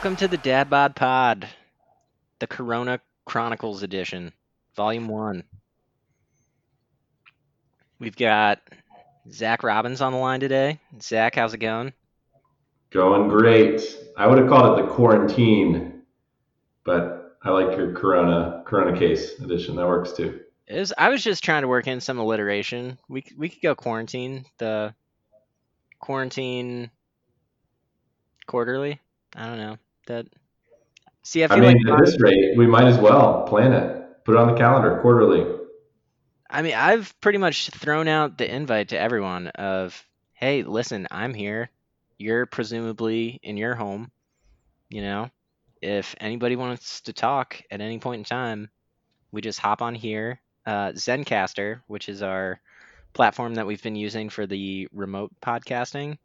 Welcome to the Dad Bod Pod, the Corona Chronicles edition, Volume 1. We've got Zach Robbins on the line today. Zach, how's it going? Going great. I would have called it the quarantine, but I like your Corona Corona case edition. That works too. It was, I was just trying to work in some alliteration. We we could go quarantine. The quarantine quarterly. I don't know that. See, I feel I mean, like at this rate, we might as well plan it. Put it on the calendar quarterly. I mean, I've pretty much thrown out the invite to everyone of, hey, listen, I'm here. You're presumably in your home. You know, if anybody wants to talk at any point in time, we just hop on here. Uh, Zencastr, which is our platform that we've been using for the remote podcasting,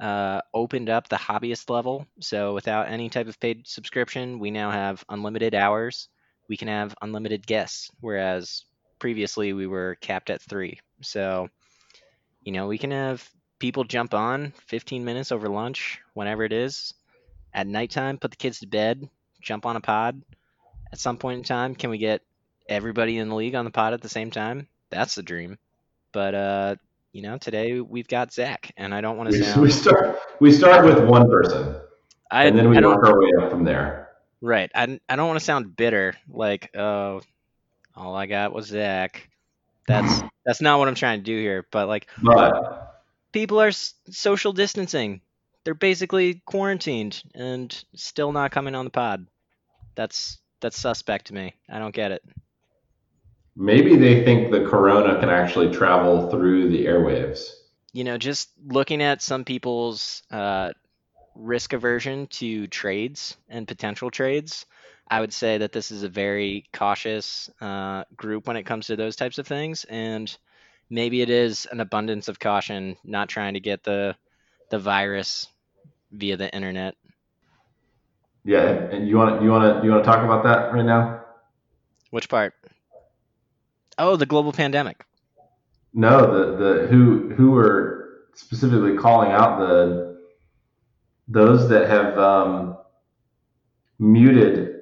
uh, opened up the hobbyist level. So without any type of paid subscription, we now have unlimited hours. We can have unlimited guests, whereas previously we were capped at three. So, you know, we can have people jump on 15 minutes over lunch, whenever it is. At nighttime, put the kids to bed, jump on a pod. At some point in time, can we get everybody in the league on the pod at the same time? That's the dream. But uh, you know, today we've got Zach, and I don't want to We, sound we start we start with one person, I, and then we work our way up from there. right. I, I don't want to sound bitter, like oh, all I got was Zach. That's that's not what I'm trying to do here. But like, But people are s- social distancing. They're basically quarantined and still not coming on the pod. That's that's suspect to me. I don't get it. Maybe they think the corona can actually travel through the airwaves. You know, just looking at some people's uh, risk aversion to trades and potential trades, I would say that this is a very cautious uh, group when it comes to those types of things, and maybe it is an abundance of caution, not trying to get the the virus via the internet. Yeah, and you want to you want to you want to talk about that right now? Which part? Oh, the global pandemic. No, the the who who are specifically calling out the those that have um, muted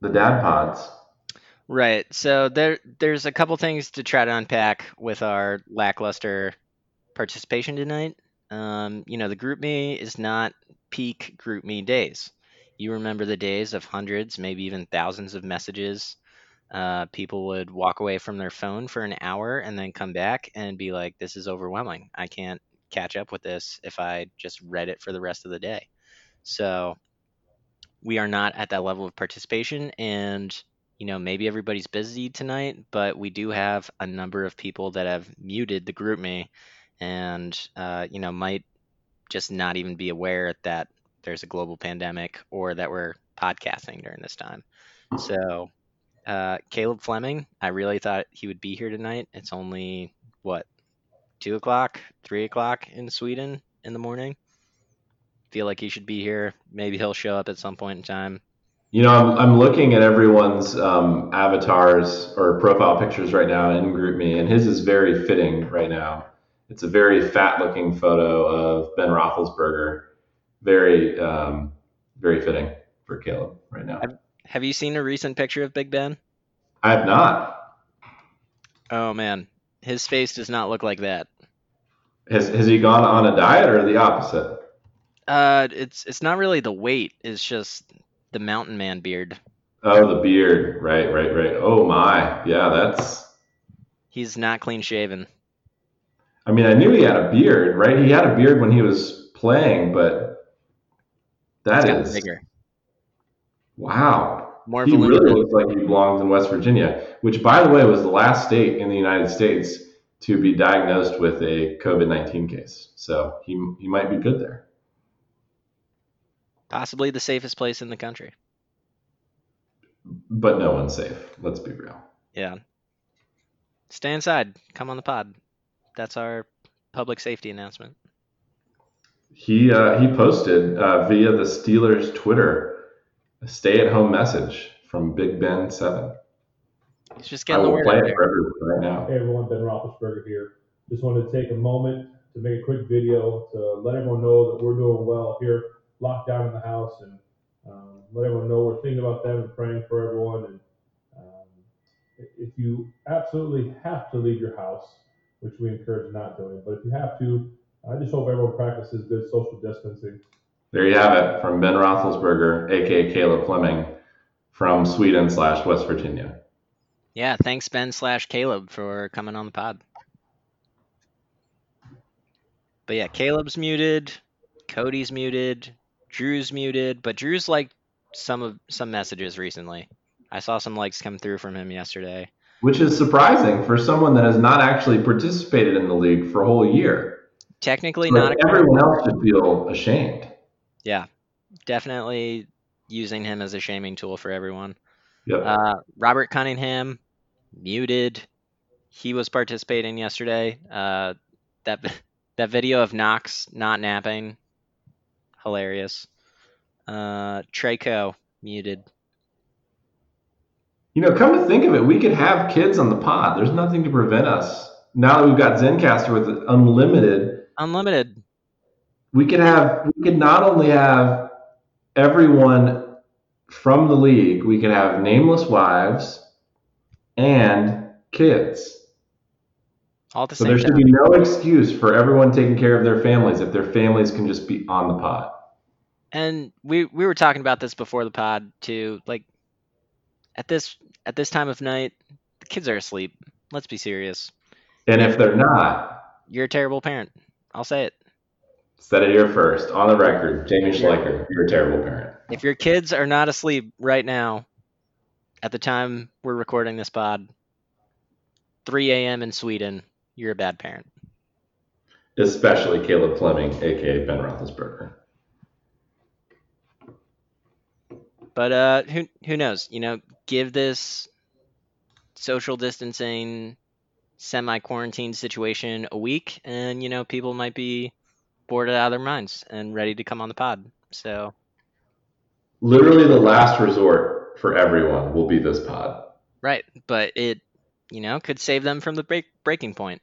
the dad pods. Right. So there there's a couple things to try to unpack with our lackluster participation tonight. Um, you know, the GroupMe is not peak GroupMe days. You remember the days of hundreds, maybe even thousands of messages. Uh, people would walk away from their phone for an hour and then come back and be like, "This is overwhelming. I can't catch up with this if I just read it for the rest of the day." So we are not at that level of participation and you know maybe everybody's busy tonight but we do have a number of people that have muted the GroupMe and uh, you know might just not even be aware that there's a global pandemic or that we're podcasting during this time so uh, caleb fleming i really thought he would be here tonight it's only what two o'clock three o'clock in sweden in the morning feel like he should be here maybe he'll show up at some point in time You know, I'm, I'm looking at everyone's um, avatars or profile pictures right now in GroupMe, and his is very fitting right now. It's a very fat-looking photo of Ben Roethlisberger. Very, um, very fitting for Caleb right now. Have you seen a recent picture of Big Ben? I have not. Oh man, his face does not look like that. Has, has he gone on a diet or the opposite? Uh, it's it's not really the weight; it's just the mountain man beard. Oh, the beard. Right, right, right. Oh my. Yeah, that's. He's not clean shaven. I mean, I knew he had a beard, right? He had a beard when he was playing, but that is bigger, wow. More He really voluminous. looks like he belongs in West Virginia, which, by the way, was the last state in the United States to be diagnosed with a COVID 19 case. So he, he might be good there. Possibly the safest place in the country. But no one's safe. Let's be real. Yeah. Stay inside. Come on the pod. That's our public safety announcement. He, uh, he posted uh, via the Steelers Twitter a stay at home message from Big Ben 7. He's just I getting the will word play out it for everyone right now. Hey everyone, Ben Roethlisberger here. Just wanted to take a moment to make a quick video to let everyone know that we're doing well here, locked down in the house, and Um, let everyone know we're thinking about them and praying for everyone. And um, if you absolutely have to leave your house, which we encourage not doing, but if you have to, I just hope everyone practices good social distancing. There you have it from Ben Roethlisberger, aka Caleb Fleming, from Sweden slash West Virginia. Yeah, thanks Ben slash Caleb for coming on the pod. But yeah, Caleb's muted, Cody's muted, Drew's muted, but Drew's liked some of some messages recently. I saw some likes come through from him yesterday. Which is surprising for someone that has not actually participated in the league for a whole year. Technically But not a everyone else should feel ashamed. Yeah, definitely using him as a shaming tool for everyone. Yep. Uh, Robert Cunningham, muted. He was participating yesterday. Uh, that that video of Knox not napping, hilarious. Uh, Traco muted. You know, come to think of it, we could have kids on the pod. There's nothing to prevent us. Now that we've got Zencastr with unlimited, Unlimited. We could have we could not only have everyone from the league, we could have nameless wives and kids. All the So there should time. be no excuse for everyone taking care of their families if their families can just be on the pod. And we we were talking about this before the pod too. Like at this at this time of night, the kids are asleep. Let's be serious. And if they're not, You're a terrible parent. I'll say it. Set it here first on the record. Jamie Schleicher, you're a terrible parent. If your kids are not asleep right now, at the time we're recording this pod, 3 a.m. in Sweden, you're a bad parent. Especially Caleb Fleming, aka Ben Roethlisberger. But uh, who who knows? You know, give this social distancing, semi quarantine situation a week, and you know people might be bored out of their minds and ready to come on the pod. So Literally, the last resort for everyone will be this pod. right, but it you know could save them from the break breaking point.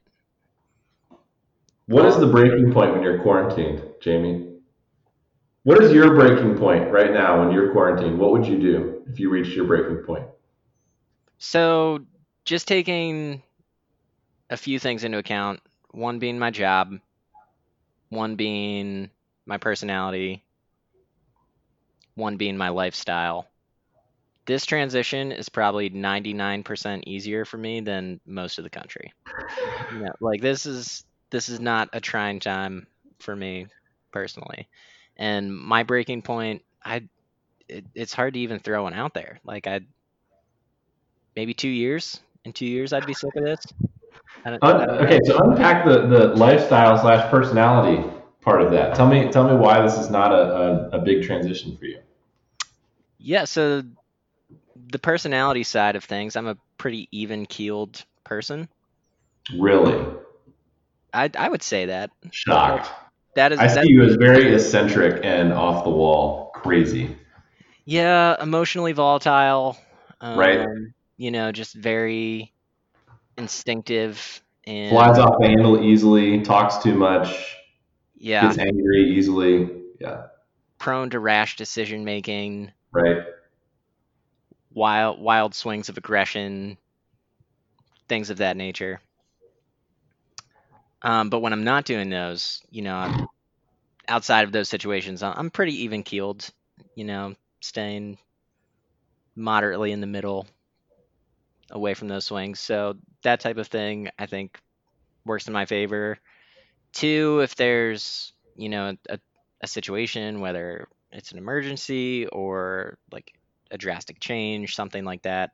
What is the breaking point when you're quarantined, Jamie? What is your breaking point right now when you're quarantined? What would you do if you reached your breaking point? So just taking a few things into account, one being my job, one being my personality, one being my lifestyle. This transition is probably 99% easier for me than most of the country. You know, like this is this is not a trying time for me personally. And my breaking point, I it, it's hard to even throw one out there. Like I maybe 2 years. In 2 years I'd be sick of this. Un- okay, so unpack the, the lifestyle slash personality part of that. Tell me tell me why this is not a, a, a big transition for you. Yeah, so the personality side of things, I'm a pretty even keeled person. Really I I would say that. shocked. That is I see you as very eccentric and off the wall, crazy. yeah, emotionally volatile. Um, Right. You know, just very instinctive and Flies off the handle easily, talks too much, yeah, gets angry easily. Yeah, prone to rash decision making, right. wild wild swings of aggression, things of that nature. Um, but when I'm not doing those, you know, I'm, outside of those situations, I'm I'm pretty even keeled. You know, staying moderately in the middle, away from those swings. So that type of thing, I think, works in my favor. Two, if there's you know a, a situation whether it's an emergency or like a drastic change, something like that.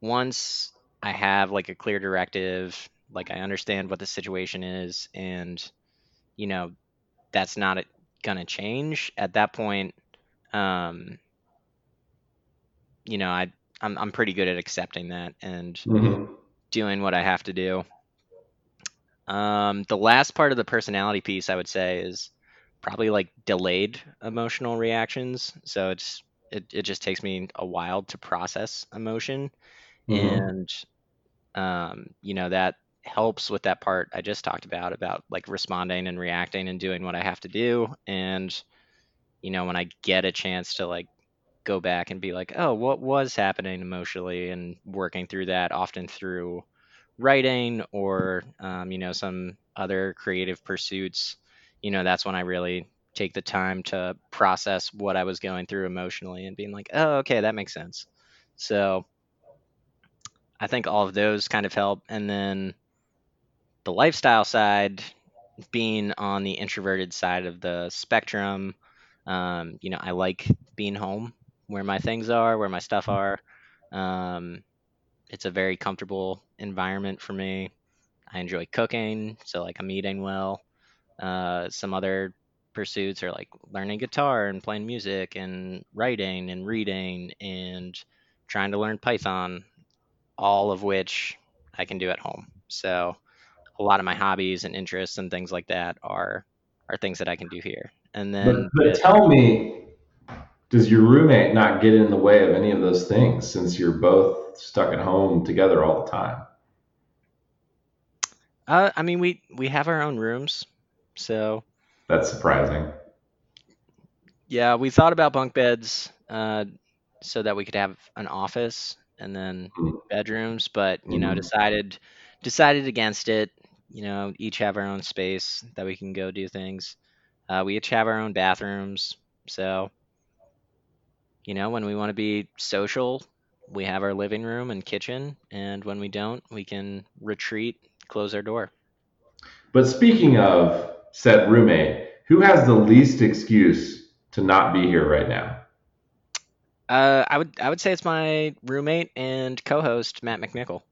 Once I have like a clear directive, like I understand what the situation is, and you know that's not gonna change at that point. Um, you know, I I'm I'm pretty good at accepting that and Mhm. doing what I have to do. Um, the last part of the personality piece I would say is probably like delayed emotional reactions. So it's it, it just takes me a while to process emotion Mhm. and um, you know that helps with that part I just talked about about like responding and reacting and doing what I have to do and you know when I get a chance to like go back and be like, oh, what was happening emotionally, and working through that, often through writing or um, you know some other creative pursuits. You know, that's when I really take the time to process what I was going through emotionally and being like, oh, okay, that makes sense. So I think all of those kind of help. And then the lifestyle side, being on the introverted side of the spectrum, um, you know, I like being home where my things are, where my stuff are. Um, it's a very comfortable environment for me. I enjoy cooking, so like I'm eating well. Uh, some other pursuits are like learning guitar and playing music and writing and reading and trying to learn Python, all of which I can do at home. So a lot of my hobbies and interests and things like that are are things that I can do here. And then But, but tell me, does your roommate not get in the way of any of those things since you're both stuck at home together all the time? uh, I mean we we have our own rooms. So That's surprising. yeah, we thought about bunk beds uh, so that we could have an office and then Mhm. bedrooms, but you know Mhm. decided decided against it. You know, each have our own space that we can go do things. Uh, we each have our own bathrooms, so you know when we want to be social, we have our living room and kitchen, and when we don't, we can retreat, close our door. But speaking of said roommate, who has the least excuse to not be here right now? Uh, I would I would say it's my roommate and co-host Matt McNichol.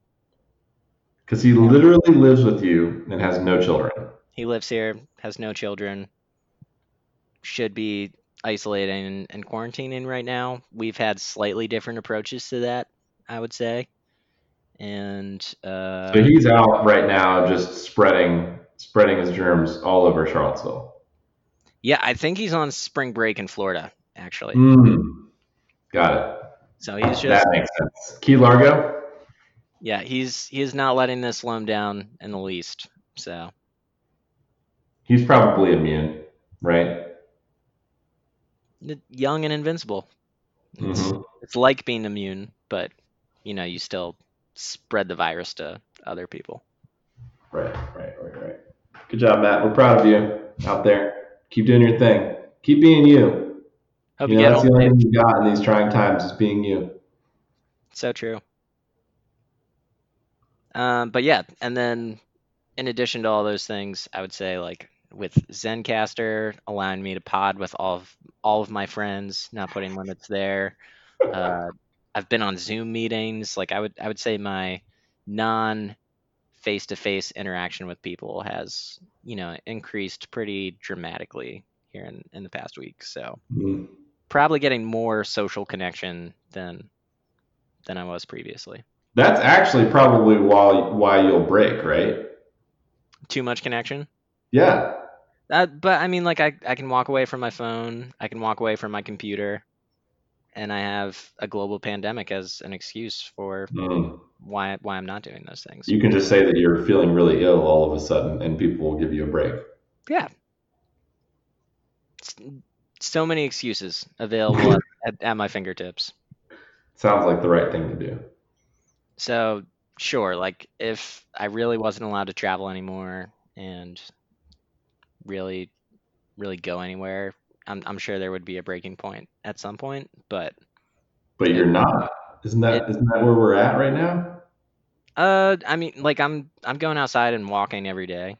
Because he literally lives with you and has no children. He lives here, has no children, should be isolating and, and quarantining right now. We've had slightly different approaches to that, I would say. And uh, So he's out right now just spreading spreading his germs all over Charlottesville. yeah, I think he's on spring break in Florida, actually. Mm, got it. So he's just That makes sense. Key Largo? yeah, he's he's not letting this slow him down in the least. So He's probably immune, right? Young and invincible. It's, Mhm. it's like being immune, but you know, you still spread the virus to other people. Right, right, right, right. Good job, Matt. We're proud of you out there. Keep doing your thing. Keep being you. Hope you know, get that's the only thing you got in these trying times is being you. So true. Um, but yeah, and then in addition to all those things, I would say like with Zencastr allowing me to pod with all of all of my friends, not putting limits there. Uh, I've been on Zoom meetings. Like I would I would say my non face-to-face interaction with people has you know increased pretty dramatically here in, in the past week. So Mhm. probably getting more social connection than than I was previously. That's actually probably why why you'll break, right? Too much connection. Yeah. Uh, but I mean, like I, I can walk away from my phone, I can walk away from my computer, and I have a global pandemic as an excuse for Mm. why why I'm not doing those things. You can just say that you're feeling really ill all of a sudden, and people will give you a break. Yeah. S- So many excuses available at, at, at my fingertips. Sounds like the right thing to do. So sure, like if I really wasn't allowed to travel anymore and really, really go anywhere, I'm I'm sure there would be a breaking point at some point. But But you're not. Isn't that isn't that where we're at right now? uh, I mean, like I'm I'm going outside and walking every day.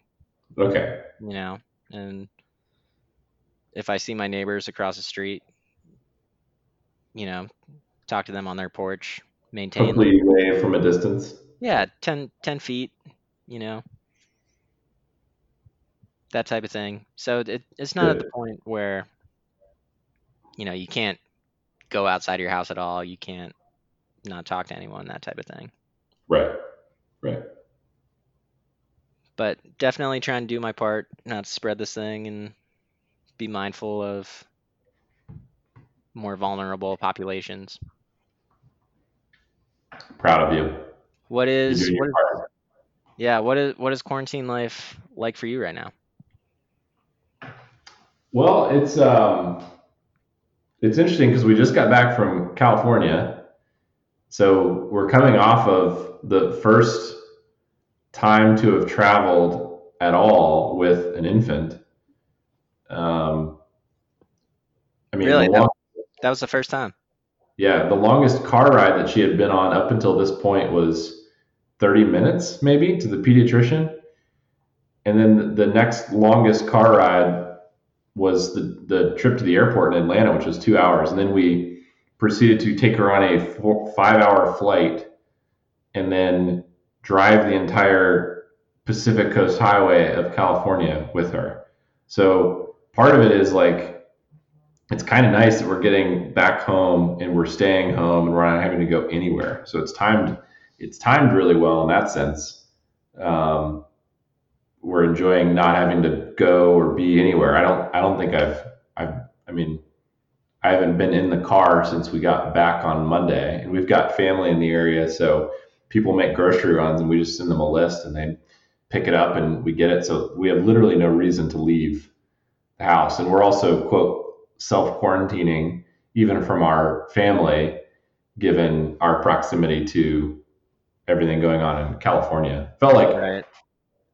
Okay. you know, and if I see my neighbors across the street, you know, talk to them on their porch, maintain, Hopefully you wave from a distance. yeah, 10, 10 feet, you know, that type of thing. So it, it's not at the point where, you know, you can't go outside your house at all. You can't not talk to anyone, that type of thing. Right. Right. But definitely trying to do my part, not to spread this thing and be mindful of more vulnerable populations. Proud of you. What is what is yeah, what is what is quarantine life like for you right now? Well, it's um it's interesting because we just got back from California. So we're coming off of the first time to have traveled at all with an infant. Um, I mean, Really? long- That was the first time. yeah, the longest car ride that she had been on up until this point was 30 minutes, maybe, to the pediatrician. And then the next longest car ride was the, the trip to the airport in Atlanta, which was two hours. And then we proceeded to take her on a four, five hour flight and then drive the entire Pacific Coast Highway of California with her. So part of it is like, it's kind of nice that we're getting back home and we're staying home and we're not having to go anywhere. So it's timed, it's timed really well in that sense. Um, we're enjoying not having to go or be anywhere. I don't, I don't think I've, I've, I mean, I haven't been in the car since we got back on Monday, and we've got family in the area, so people make grocery runs, and we just send them a list, and they pick it up, and we get it. So we have literally no reason to leave the house, and we're also quote self quarantining even from our family, given our proximity to everything going on in California. Felt like Right.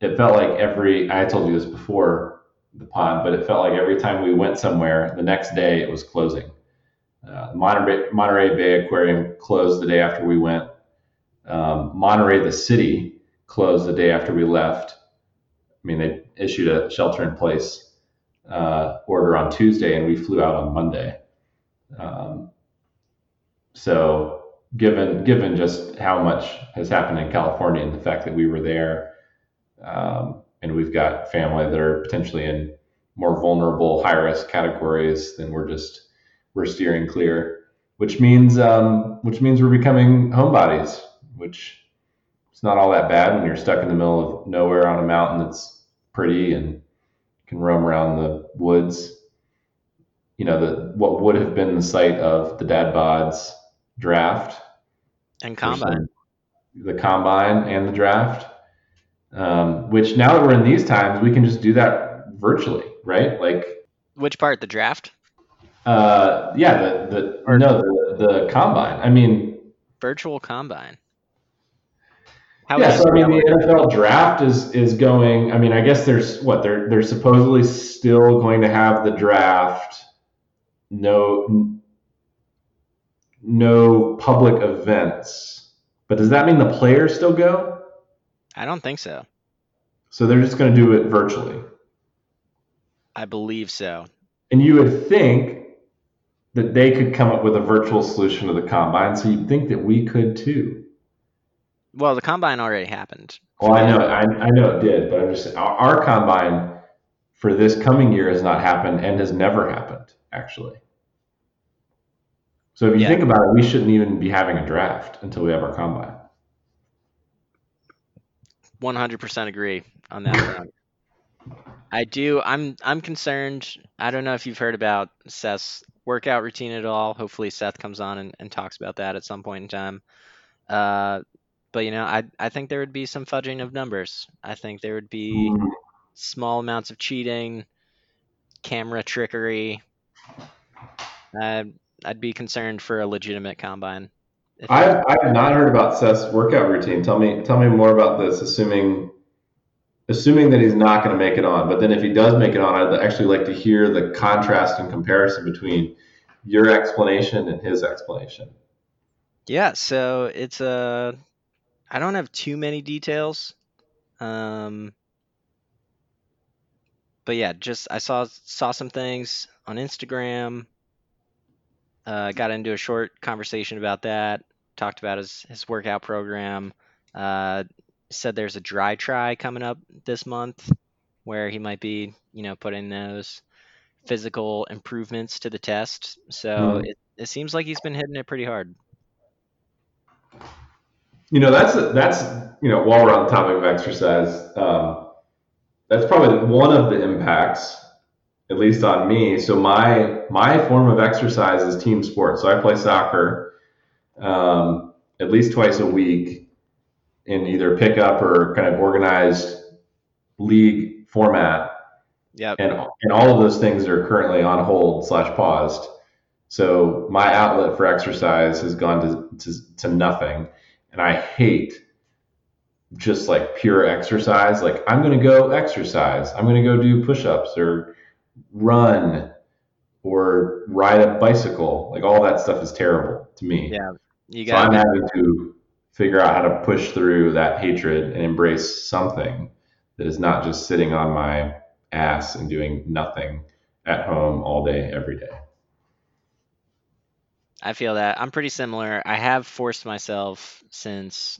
It felt like every I told you this before the pod, but it felt like every time we went somewhere, the next day it was closing. Uh, Monterey, Monterey Bay Aquarium closed the day after we went. Um, Monterey, the city, closed the day after we left. I mean, they issued a shelter in place uh, order on Tuesday, and we flew out on Monday. Um, so, given given just how much has happened in California and the fact that we were there, um, and we've got family that are potentially in more vulnerable, high risk categories, then we're just we're steering clear. Which means um, which means we're becoming homebodies, which it's not all that bad when you're stuck in the middle of nowhere on a mountain that's pretty and can roam around the woods. You know, the what would have been the site of the Dad Bods draft And combine. the combine and the draft. Um, which now that we're in these times, we can just do that virtually, right? Like, Which part? The draft? uh, yeah, the the Or- no the the combine. I mean, Virtual combine. How yeah. So I mean, the? NFL draft is is going. I mean, I guess there's what they're they're supposedly still going to have the draft. No, no public events. But does that mean the players still go? I don't think so. So they're just going to do it virtually. I believe so. And you would think that they could come up with a virtual solution to the combine. So you'd think that we could too. Well, the combine already happened. Well, I know, I, I know it did, but I'm just our, our combine for this coming year has not happened and has never happened actually. So if you Yeah. think about it, we shouldn't even be having a draft until we have our combine. 100% agree on that front. I do. I'm I'm concerned. I don't know if you've heard about Seth's workout routine at all. Hopefully Seth comes on and, and talks about that at some point in time. Uh, but you know, I I think there would be some fudging of numbers. I think there would be Mm. small amounts of cheating, camera trickery. I'd I'd be concerned for a legitimate combine. If I I have not heard about Seth's workout routine. Tell me tell me more about this. Assuming assuming that he's not going to make it on, but then if he does make it on, I'd actually like to hear the contrast and comparison between your explanation and his explanation. Yeah, so it's a. I don't have too many details, um, but yeah, just I saw saw some things on Instagram. Uh, got into a short conversation about that. Talked about his his workout program. Uh, said there's a dry try coming up this month, where he might be, you know, putting those physical improvements to the test. So Mhm. it, it seems like he's been hitting it pretty hard. You know, that's that's you know, while we're on the topic of exercise, um, that's probably one of the impacts, at least on me. So my my form of exercise is team sports. So I play soccer um, at least twice a week in either pickup or kind of organized league format Yep. and and all of those things are currently on hold slash paused. So my outlet for exercise has gone to, to, to nothing. And I hate just like pure exercise. Like I'm going to go exercise. I'm going to go do push-ups or run or ride a bicycle. Like all that stuff is terrible to me. Yeah, you got So. I'm having to figure out how to push through that hatred and embrace something that is not just sitting on my ass and doing nothing at home all day, every day. I feel that I'm pretty similar. I have forced myself since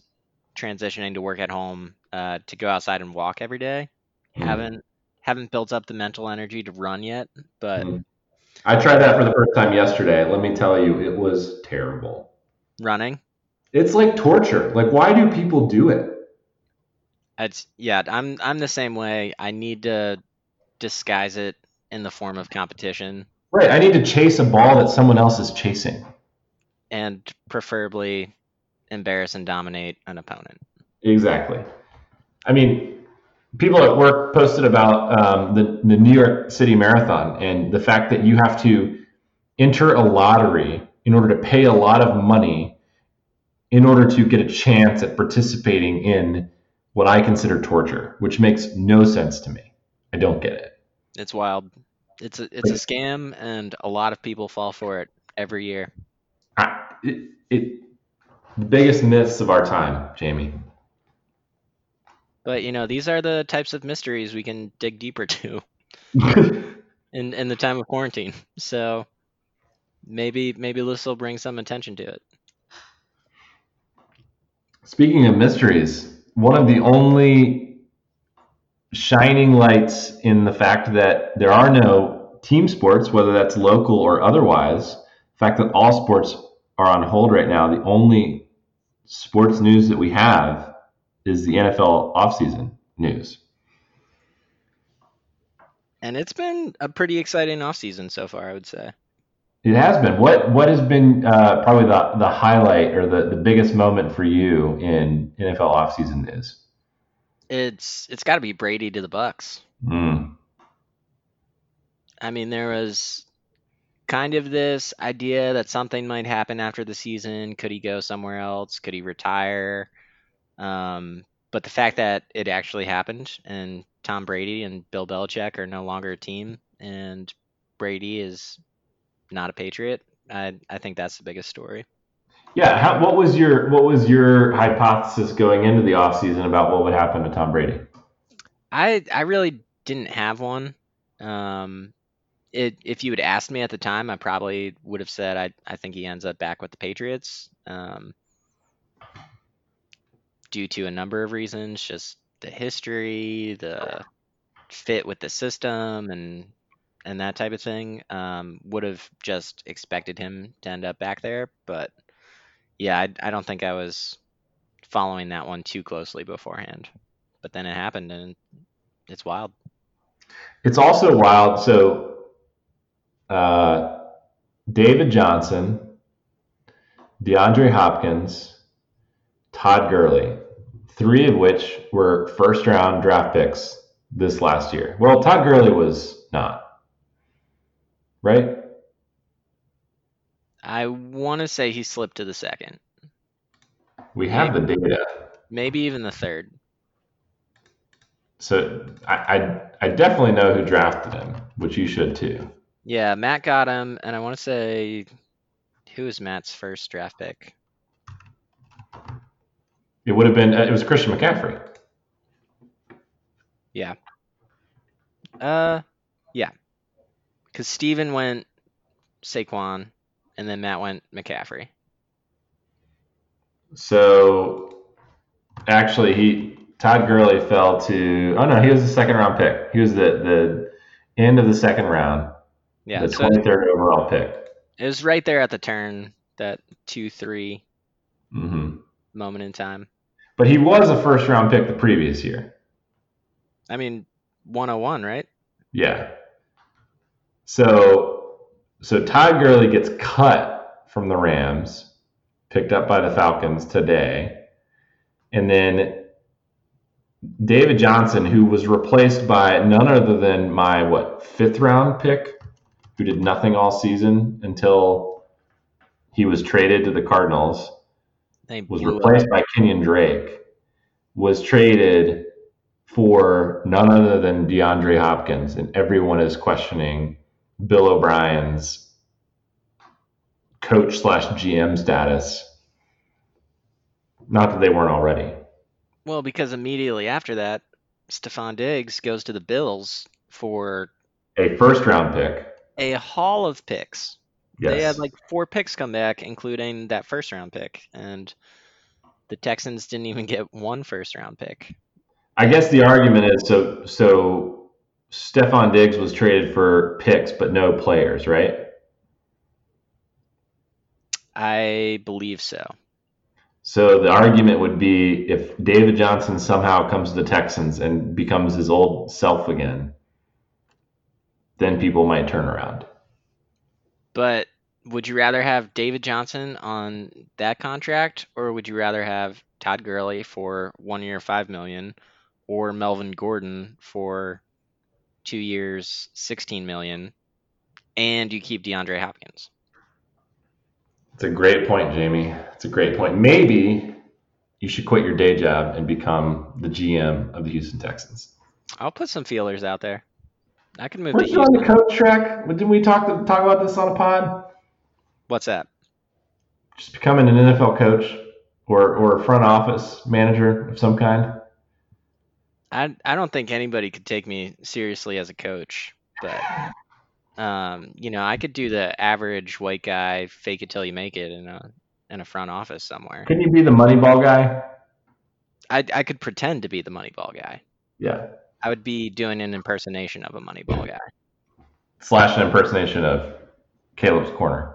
transitioning to work at home uh, to go outside and walk every day. Hmm. Haven't haven't built up the mental energy to run yet, but Hmm. I tried that for the first time yesterday. Let me tell you, it was terrible. running. It's like torture. Like, why do people do it? It's yeah, I'm I'm the same way. I need to disguise it in the form of competition Right. I need to chase a ball that someone else is chasing. and preferably embarrass and dominate an opponent. Exactly. I mean, people at work posted about um, the, the New York City Marathon and the fact that you have to enter a lottery in order to pay a lot of money in order to get a chance at participating in what I consider torture, which makes no sense to me. I don't get it. It's wild. It's a it's a scam and a lot of people fall for it every year. I, it, it the biggest myths of our time, Jamie. But you know, these are the types of mysteries we can dig deeper to in in the time of quarantine. So maybe maybe this will bring some attention to it. Speaking of mysteries, one of the only shining lights in the fact that there are no team sports, whether that's local or otherwise, the fact that all sports are on hold right now, the only sports news that we have is the NFL offseason news. And it's been a pretty exciting offseason so far, I would say. It has been. What what has been uh, probably the, the highlight or the, the biggest moment for you in NFL offseason is? It's it's got to be Brady to the Bucks. Mm. I mean, there was kind of this idea that something might happen after the season. Could he go somewhere else? Could he retire? Um, but the fact that it actually happened and Tom Brady and Bill Belichick are no longer a team and Brady is not a Patriot, I, I think that's the biggest story. Yeah, how, what was your what was your hypothesis going into the offseason about what would happen to Tom Brady? I I really didn't have one. Um, it if you had asked me at the time, I probably would have said I I think he ends up back with the Patriots. Um, due to a number of reasons, just the history, the fit with the system, and and that type of thing. Um, would have just expected him to end up back there, but yeah, I I don't think I was following that one too closely beforehand. But then it happened, and it's wild. It's also wild. So, uh, David Johnson, DeAndre Hopkins, Todd Gurley, three of which were first round draft picks this last year. Well, Todd Gurley was not, right? I want to say he slipped to the second, We have the data. maybe even the third. So I, I, I definitely know who drafted him, which you should too. Yeah, Matt got him, and I want to say who was Matt's first draft pick? It would have been, uh, it was Christian McCaffrey. Yeah. Uh, yeah. Because Steven went Saquon, and then Matt went McCaffrey. So actually, he Todd Gurley fell to. Oh no, he was the second round pick. He was the the end of the second round, Yeah, the so twenty third overall pick. it was right there at the turn, that two three mm-hmm. moment in time. But he was a first round pick the previous year. I mean, 101, right? Yeah. So so Todd Gurley gets cut from the Rams, picked up by the Falcons today, and then David Johnson, who was replaced by none other than my what fifth round pick who did nothing all season until he was traded to the Cardinals, They was blew up. replaced by Kenyon Drake, was traded for none other than DeAndre Hopkins, and everyone is questioning Bill O'Brien's coach slash GM status. Not that they weren't already. Well, because immediately after that, Stefon Diggs goes to the Bills for A first round pick. a haul of picks. Yes. They had like four picks come back, including that first round pick, and the Texans didn't even get one first round pick. I guess the argument is so so Stefon Diggs was traded for picks but no players, right? I believe so. So the argument would be if David Johnson somehow comes to the Texans and becomes his old self again, then people might turn around. But would you rather have David Johnson on that contract, or would you rather have Todd Gurley for one year, five million, or Melvin Gordon for two years, sixteen million, and you keep DeAndre Hopkins? It's a great point, Jamie. It's a great point. Maybe you should quit your day job and become the GM of the Houston Texans. I'll put some feelers out there. I can move Weren't to you on the coach track? Didn't we talk talk about this on a pod? What's that? Just becoming an NFL coach or or a front office manager of some kind. I I don't think anybody could take me seriously as a coach, but um, you know, I could do the average white guy fake it till you make it in a in a front office somewhere. Couldn't you be the Moneyball guy? I I could pretend to be the Moneyball guy. Yeah. I would be doing an impersonation of a Moneyball guy. Slash an impersonation of Caleb's corner.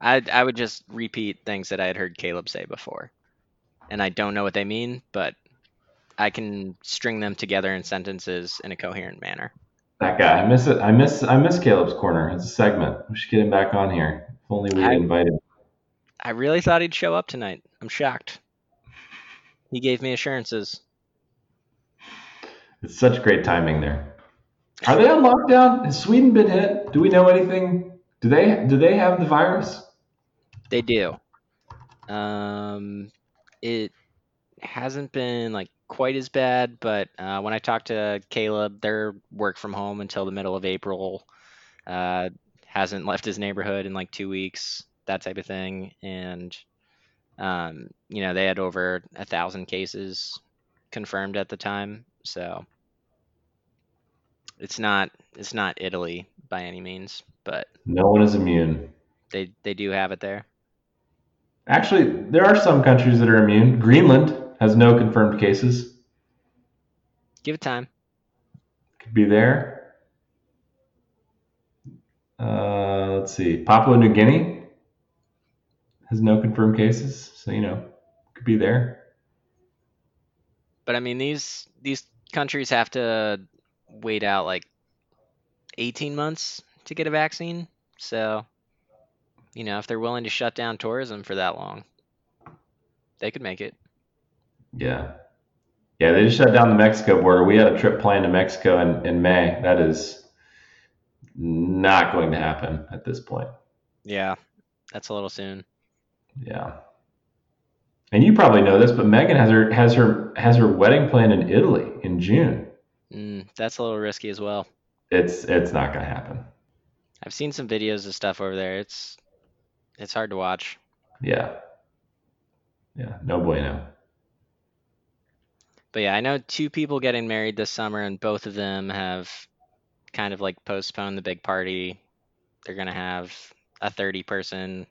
I I would just repeat things that I had heard Caleb say before, and I don't know what they mean, but I can string them together in sentences in a coherent manner. That guy. I miss it. I miss I miss Caleb's corner. It's a segment. We should get him back on here. If only we I- invited. I really thought he'd show up tonight. I'm shocked. He gave me assurances. It's such great timing there. Are they on lockdown? Has Sweden been hit? Do we know anything? Do they do they have the virus? They do. Um, it hasn't been like quite as bad, but uh, when I talked to Caleb, they're work from home until the middle of April. Uh, hasn't left his neighborhood in like two weeks, that type of thing, and um, you know they had over a thousand cases confirmed at the time, so it's not it's not Italy by any means, but No one is immune. they they do have it there. Actually, there are some countries that are immune. Greenland has no confirmed cases. Give it time. Could be there. Uh, let's see. Papua New Guinea has no confirmed cases, so you know, could be there. But I mean, these these countries have to wait out like 18 months to get a vaccine. So, you know, if they're willing to shut down tourism for that long, they could make it. Yeah. Yeah, they just shut down the Mexico border. We had a trip planned to Mexico in, in May. That is not going to happen at this point. Yeah, that's a little soon. Yeah. And you probably know this, but Megan has her has her has her wedding planned in Italy in June. Mm, that's a little risky as well. It's it's not going to happen. I've seen some videos of stuff over there. It's it's hard to watch. Yeah. Yeah, no bueno. But yeah, I know two people getting married this summer, and both of them have kind of like postponed the big party. They're gonna have a 30 person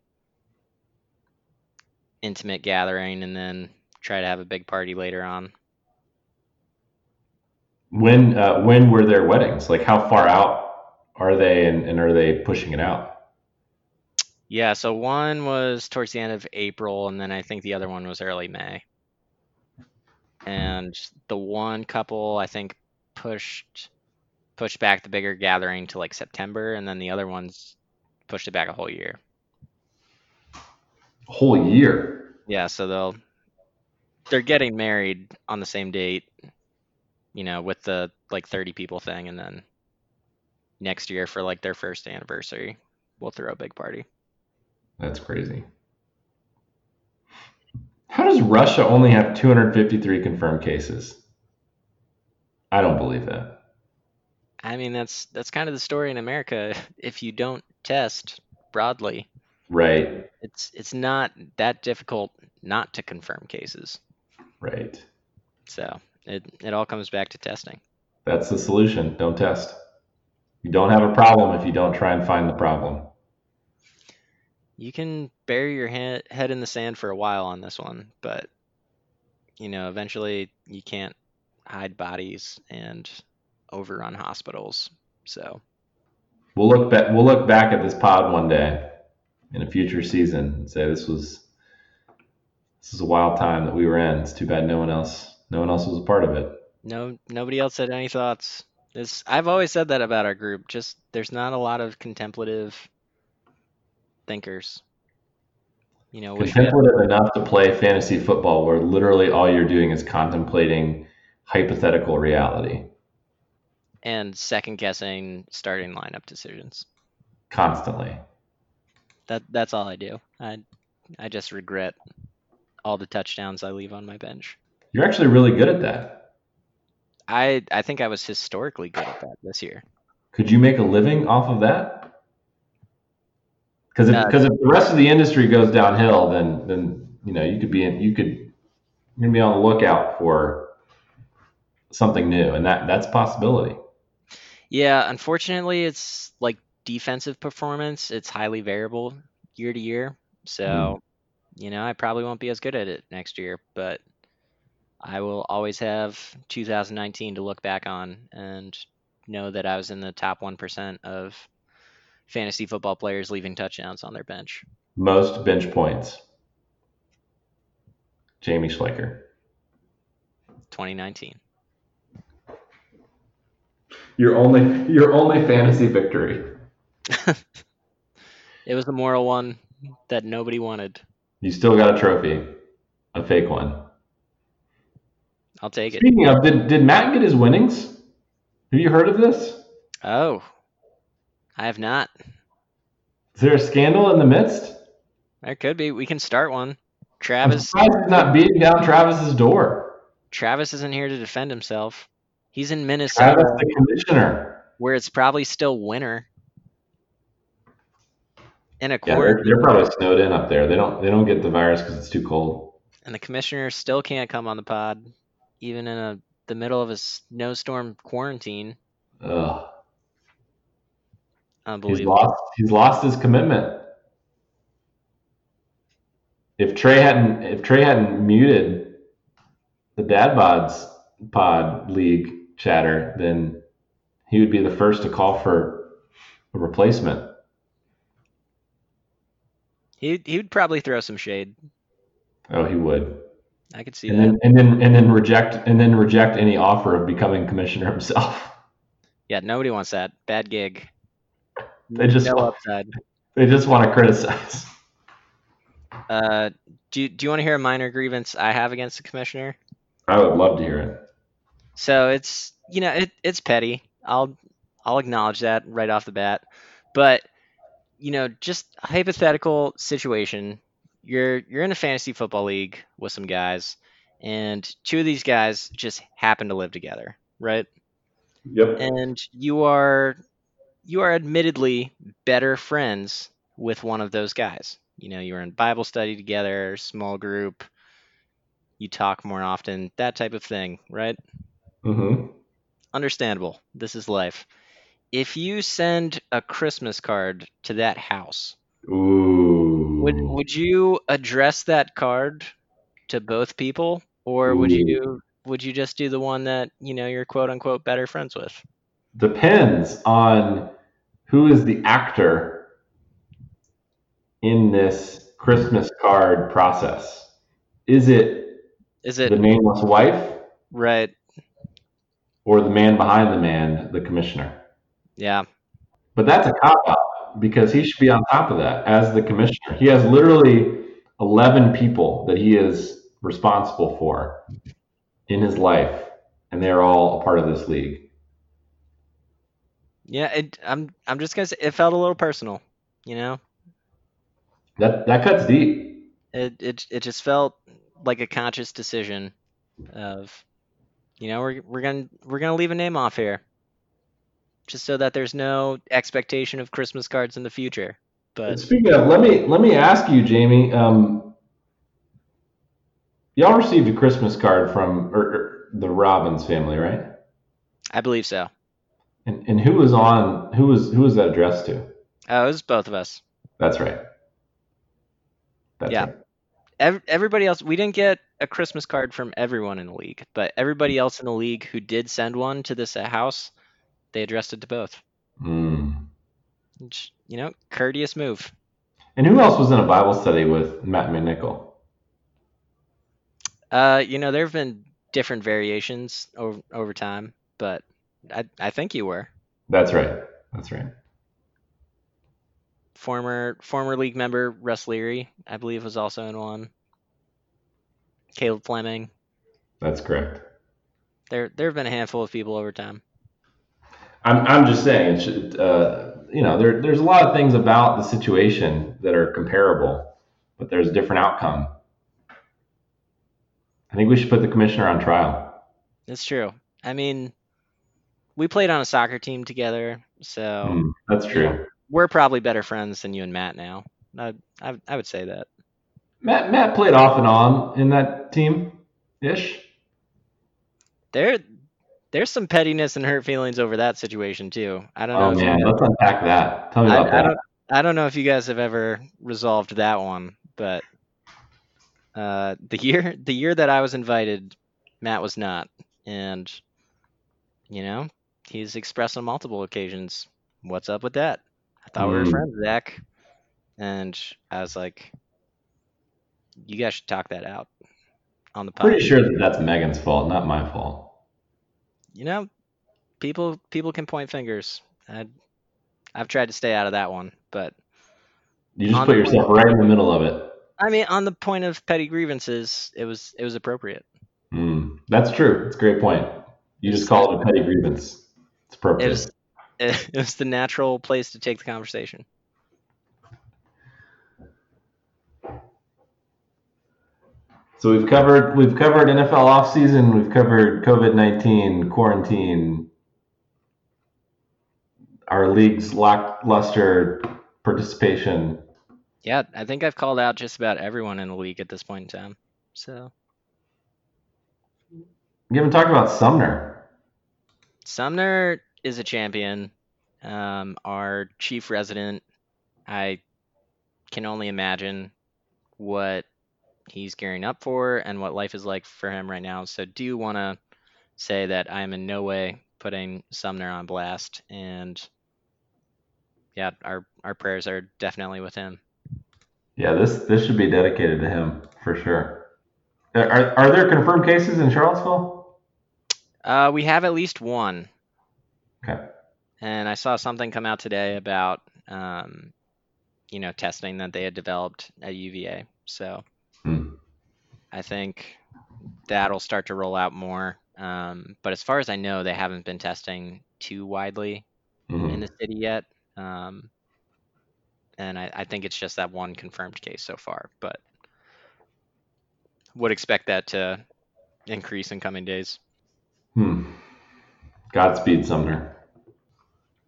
intimate gathering and then try to have a big party later on. When uh, when were their weddings? Like how far out are they and, and are they pushing it out? Yeah, so one was towards the end of April, and then I think the other one was early May. And the one couple, I think, pushed pushed back the bigger gathering to like September, and then the other ones pushed it back a whole year. A whole year. Yeah, so they'll they're getting married on the same date, you know, with the like 30 people thing, and then next year for like their first anniversary, we'll throw a big party. That's crazy. How does Russia only have 253 confirmed cases? I don't believe that. I mean, that's that's kind of the story in America. If you don't test broadly, Right, it's it's not that difficult not to confirm cases. right. So it it all comes back to testing. That's the solution. Don't test. You don't have a problem if you don't try and find the problem. You can bury your head head in the sand for a while on this one, but you know, eventually you can't hide bodies and overrun hospitals. So We'll look back. We'll look back at this pod one day in a future season and say this was this is a wild time that we were in. It's too bad no one else no one else was a part of it. no nobody else had any thoughts. This I've always said that about our group. Just there's not a lot of contemplative thinkers. You know, we had- Contemplative enough to play fantasy football where literally all you're doing is contemplating hypothetical reality and second guessing starting lineup decisions. constantly. That that's all I do. I I just regret all the touchdowns I leave on my bench. You're actually really good at that. I I think I was historically good at that this year. Could you make a living off of that? Because if, because if the rest of the industry goes downhill, then then you know you could be in, you could you're gonna be on the lookout for something new, and that that's a possibility. Yeah, unfortunately, it's like defensive performance. It's highly variable year to year. So, mm-hmm. you know, I probably won't be as good at it next year, but I will always have 2019 to look back on and know that I was in the top 1% of fantasy football players leaving touchdowns on their bench. Most bench points. Jamie Schleicher. 2019. Your only your only fantasy victory. It was a moral one that nobody wanted. You still got a trophy, a fake one. I'll take it. Speaking of, did did Matt get his winnings? Have you heard of this? Oh, I have not. Is there a scandal in the midst? There could be. We can start one. Travis he's not beating down Travis's door. Travis isn't here to defend himself. He's in Minnesota. Travis, the commissioner. where it's probably still winter. In a Yeah, they're, they're probably snowed in up there. They don't they don't get the virus because it's too cold. and the commissioner still can't come on the pod, even in a the middle of a snowstorm quarantine. Ugh. He's lost. He's lost his commitment. If Trey hadn't, if Trey hadn't muted the Dad Bods Pod League chatter, then he would be the first to call for a replacement. He he would probably throw some shade. Oh, he would, I could see and that. then and then and then reject and then reject any offer of becoming commissioner himself. Yeah, nobody wants that. Bad gig. They just No want, upside. they just want to criticize. Uh, do you- do you want to hear a minor grievance I have against the commissioner? I would love to hear it. So it's you know it, it's petty. I'll I'll acknowledge that right off the bat. But you know, just a hypothetical situation. You're you're in a fantasy football league with some guys, and two of these guys just happen to live together, right? Yep. And you are you are admittedly better friends with one of those guys. You know, you're in Bible study together, small group. You talk more often, that type of thing, right? Mm-hmm. understandable. This is life. If you send a Christmas card to that house, Ooh. would would you address that card to both people, or would Ooh. you would you just do the one that you know you're quote unquote better friends with? depends on who is the actor in this Christmas card process. Is it Is it the nameless wife right? or the man behind the man, the commissioner? Yeah, But that's a cop out because he should be on top of that as the commissioner. He has literally 11 people that he is responsible for in his life, and they're all a part of this league. Yeah, it, I'm I'm just gonna say it felt a little personal, you know. That that cuts deep. It it it just felt like a conscious decision of, you know, we're we're gonna we're gonna leave a name off here, just so that there's no expectation of Christmas cards in the future. But Speaking of, let me let me ask you, Jamie. Um, y'all received a Christmas card from or, or the Robbins family, right? I believe so. And and who was on? Who was who was that addressed to? Oh, it was both of us. That's right. That's Yeah. right. Ev- everybody else, we didn't get a Christmas card from everyone in the league, but everybody else in the league who did send one to this uh, house, they addressed it to both. Mm. Which, you know, courteous move. And who else was in a Bible study with Matt McNichol? Uh, you know, there have been different variations over over time, but I I think you were That's right. That's right. former former league member Russ Leary, I believe, was also in one. Caleb Fleming. That's correct. There there have been a handful of people over time. I'm I'm just saying, it should, uh, you know, there there's a lot of things about the situation that are comparable, but there's a different outcome. I think we should put the commissioner on trial. That's true. I mean, we played on a soccer team together, so Mm, that's true. we're probably better friends than you and Matt now. I, I, I would say that. Matt Matt played off and on in that team, ish. There, there's some pettiness and hurt feelings over that situation too. I don't know. Oh if you man, let's unpack that. Tell me I, about I that. don't, I don't know if you guys have ever resolved that one, but uh, the year, the year that I was invited, Matt was not, and you know, he's expressed on multiple occasions, "What's up with that?" I thought we were Mm. friends, Zach, and I was like, "You guys should talk that out on the pod." Pretty sure that that's Megan's fault, not my fault. You know, people people can point fingers. I, I've tried to stay out of that one, but You just put yourself right in the middle of it. I mean, on the point of petty grievances, it was it was appropriate. Mm, that's true. It's a great point. You just call it a petty grievance. It's appropriate. It was it, was the natural place to take the conversation. So we've covered we've covered NFL offseason, we've covered COVID nineteen, quarantine, our league's lackluster participation. Yeah, I think I've called out just about everyone in the league at this point in time. So We haven't talked about Sumner. Sumner is a champion. Um, our chief resident, I can only imagine what he's gearing up for and what life is like for him right now. So do want to say that I am in no way putting Sumner on blast, and yeah, our our prayers are definitely with him. Yeah, this this should be dedicated to him for sure. Are are there confirmed cases in Charlottesville? Uh, we have at least one. Okay. And I saw something come out today about, um, you know, testing that they had developed at UVA. So Hmm. I think that'll start to roll out more. Um, but as far as I know, they haven't been testing too widely Mhm. in the city yet. Um, and I, I think it's just that one confirmed case so far. But would expect that to increase in coming days. Hmm. Godspeed, Sumner.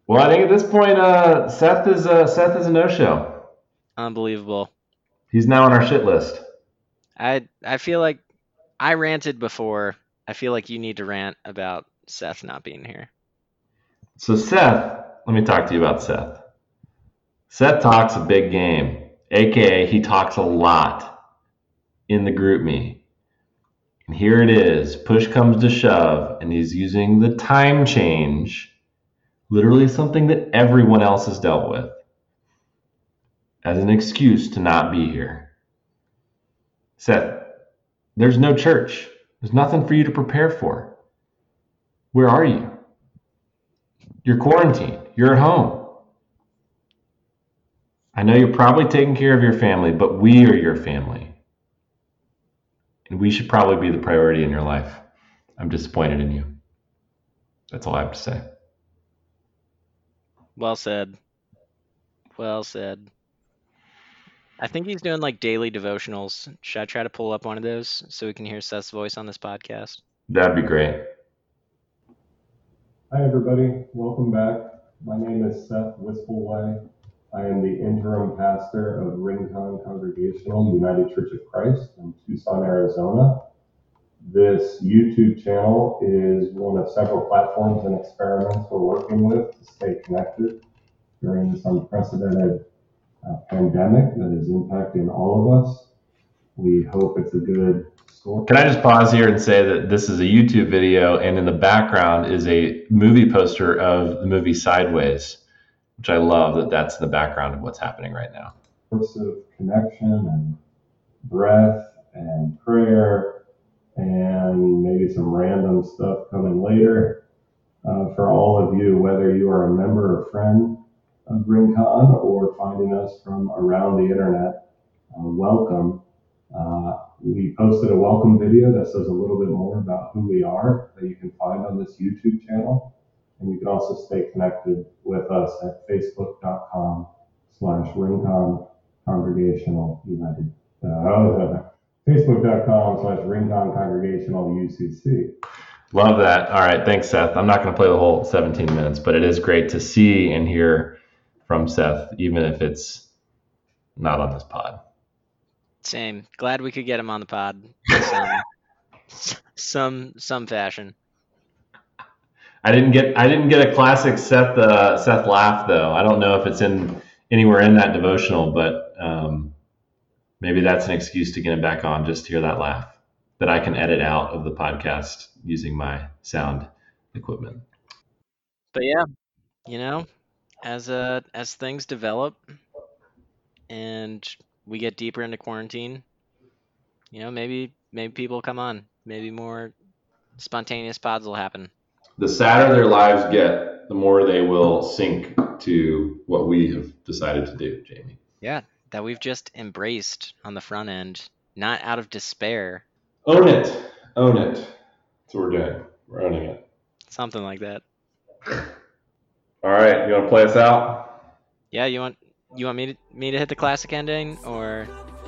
Well, I think at this point, uh, Seth is uh, Seth is a no-show. Unbelievable. He's now on our shit list. I I feel like I ranted before. I feel like you need to rant about Seth not being here. So Seth, let me talk to you about Seth. Seth talks a big game, aka he talks a lot in the GroupMe. And here it is. Push comes to shove, and he's using the time change, literally something that everyone else has dealt with, as an excuse to not be here. Seth, there's no church. There's nothing for you to prepare for. Where are you? You're quarantined. You're at home. I know you're probably taking care of your family, but we are your family. And we should probably be the priority in your life. I'm disappointed in you. That's all I have to say. Well said. Well said. I think he's doing like daily devotionals. Should I try to pull up one of those so we can hear Seth's voice on this podcast? That'd be great. Hi, everybody. Welcome back. My name is Seth Wispelwey. I am the interim pastor of Rincon Congregational United Church of Christ in Tucson, Arizona. This YouTube channel is one of several platforms and experiments we're working with to stay connected during this unprecedented uh, pandemic that is impacting all of us. We hope it's a good story. Can I just pause here and say that this is a YouTube video, and in the background is a movie poster of the movie Sideways, which I love that that's the background of what's happening right now. Course of connection and breath and prayer and maybe some random stuff coming later. Uh, for all of you, whether you are a member or friend of Rincon or finding us from around the internet, uh, welcome. Uh, we posted a welcome video that says a little bit more about who we are that you can find on this YouTube channel. And you can also stay connected with us at facebook.com slash Rincon Congregational United. Uh, Facebook.com slash Rincon Congregational UCC. Love that. All right. Thanks, Seth. I'm not going to play the whole 17 minutes, but it is great to see and hear from Seth, even if it's not on this pod. Same. Glad we could get him on the pod. Some, some, some fashion. I didn't get I didn't get a classic Seth uh, Seth laugh though. I don't know if it's in anywhere in that devotional, but um, maybe that's an excuse to get him back on just to hear that laugh that I can edit out of the podcast using my sound equipment. But yeah, you know, as uh as things develop and we get deeper into quarantine, you know, maybe maybe people come on. Maybe more spontaneous pods will happen. The sadder their lives get, the more they will sink to what we have decided to do, Jamie. Yeah, that we've just embraced on the front end, not out of despair. Own it. Own it. That's what we're doing. We're owning it. Something like that. All right, you want to play us out? Yeah, you want you want me to me to hit the classic ending or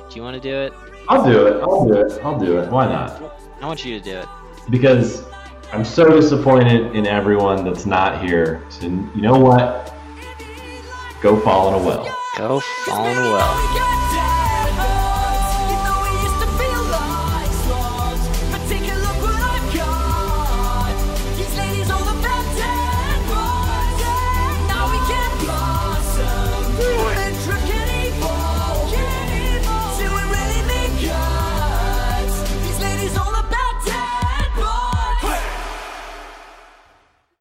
do you want to do it? I'll do it. I'll do it. I'll do it. Why not? I want you to do it. Because I'm so disappointed in everyone that's not here. So you know what? Go fall in a well. Go fall in a well.